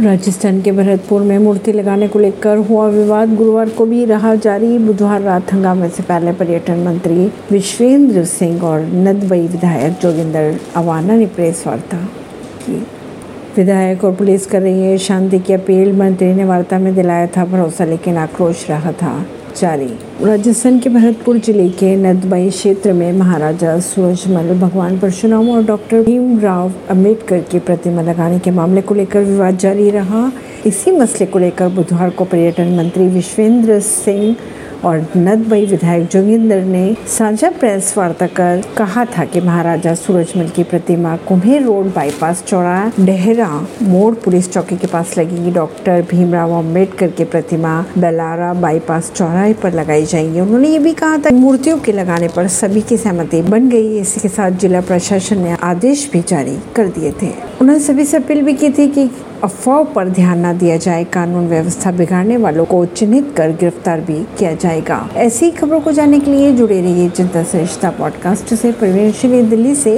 राजस्थान के भरतपुर में मूर्ति लगाने को लेकर हुआ विवाद। गुरुवार को भी रहा जारी। बुधवार रात हंगामे से पहले पर्यटन मंत्री विश्वेंद्र सिंह और नदबई विधायक जोगिंदर अवाना ने प्रेस वार्ता की। विधायक और पुलिस कर रही है शांति की अपील। मंत्री ने वार्ता में दिलाया था भरोसा, लेकिन आक्रोश रहा था। जारी। राजस्थान के भरतपुर ज़िले के नदबाई क्षेत्र में महाराजा सूरजमल भगवान परशुराम और डॉक्टर भीमराव अंबेडकर की प्रतिमा लगाने के मामले को लेकर विवाद जारी रहा। इसी मसले को लेकर बुधवार को पर्यटन मंत्री विश्वेंद्र सिंह और नदबई विधायक जोगिंदर ने साझा प्रेस वार्ता कर कहा था कि महाराजा सूरजमल की प्रतिमा कुम्हेर रोड बाईपास चौड़ा डेहरा मोड़ पुलिस चौकी के पास लगेगी। डॉक्टर भीमराव अंबेडकर की प्रतिमा बेलारा बाईपास चौराहे पर लगाई जाएँगी। उन्होंने ये भी कहा था मूर्तियों के लगाने पर सभी की सहमति बन गई। इसी के साथ जिला प्रशासन ने आदेश भी जारी कर दिए थे। उन्होंने सभी से अपील भी की थी कि अफवाह पर ध्यान न दिया जाए, कानून व्यवस्था बिगाड़ने वालों को चिन्हित कर गिरफ़्तार भी किया जाएगा। ऐसी खबरों को जानने के लिए जुड़े रहिए जनता सरिश्ता पॉडकास्ट से। प्रवेश दिल्ली से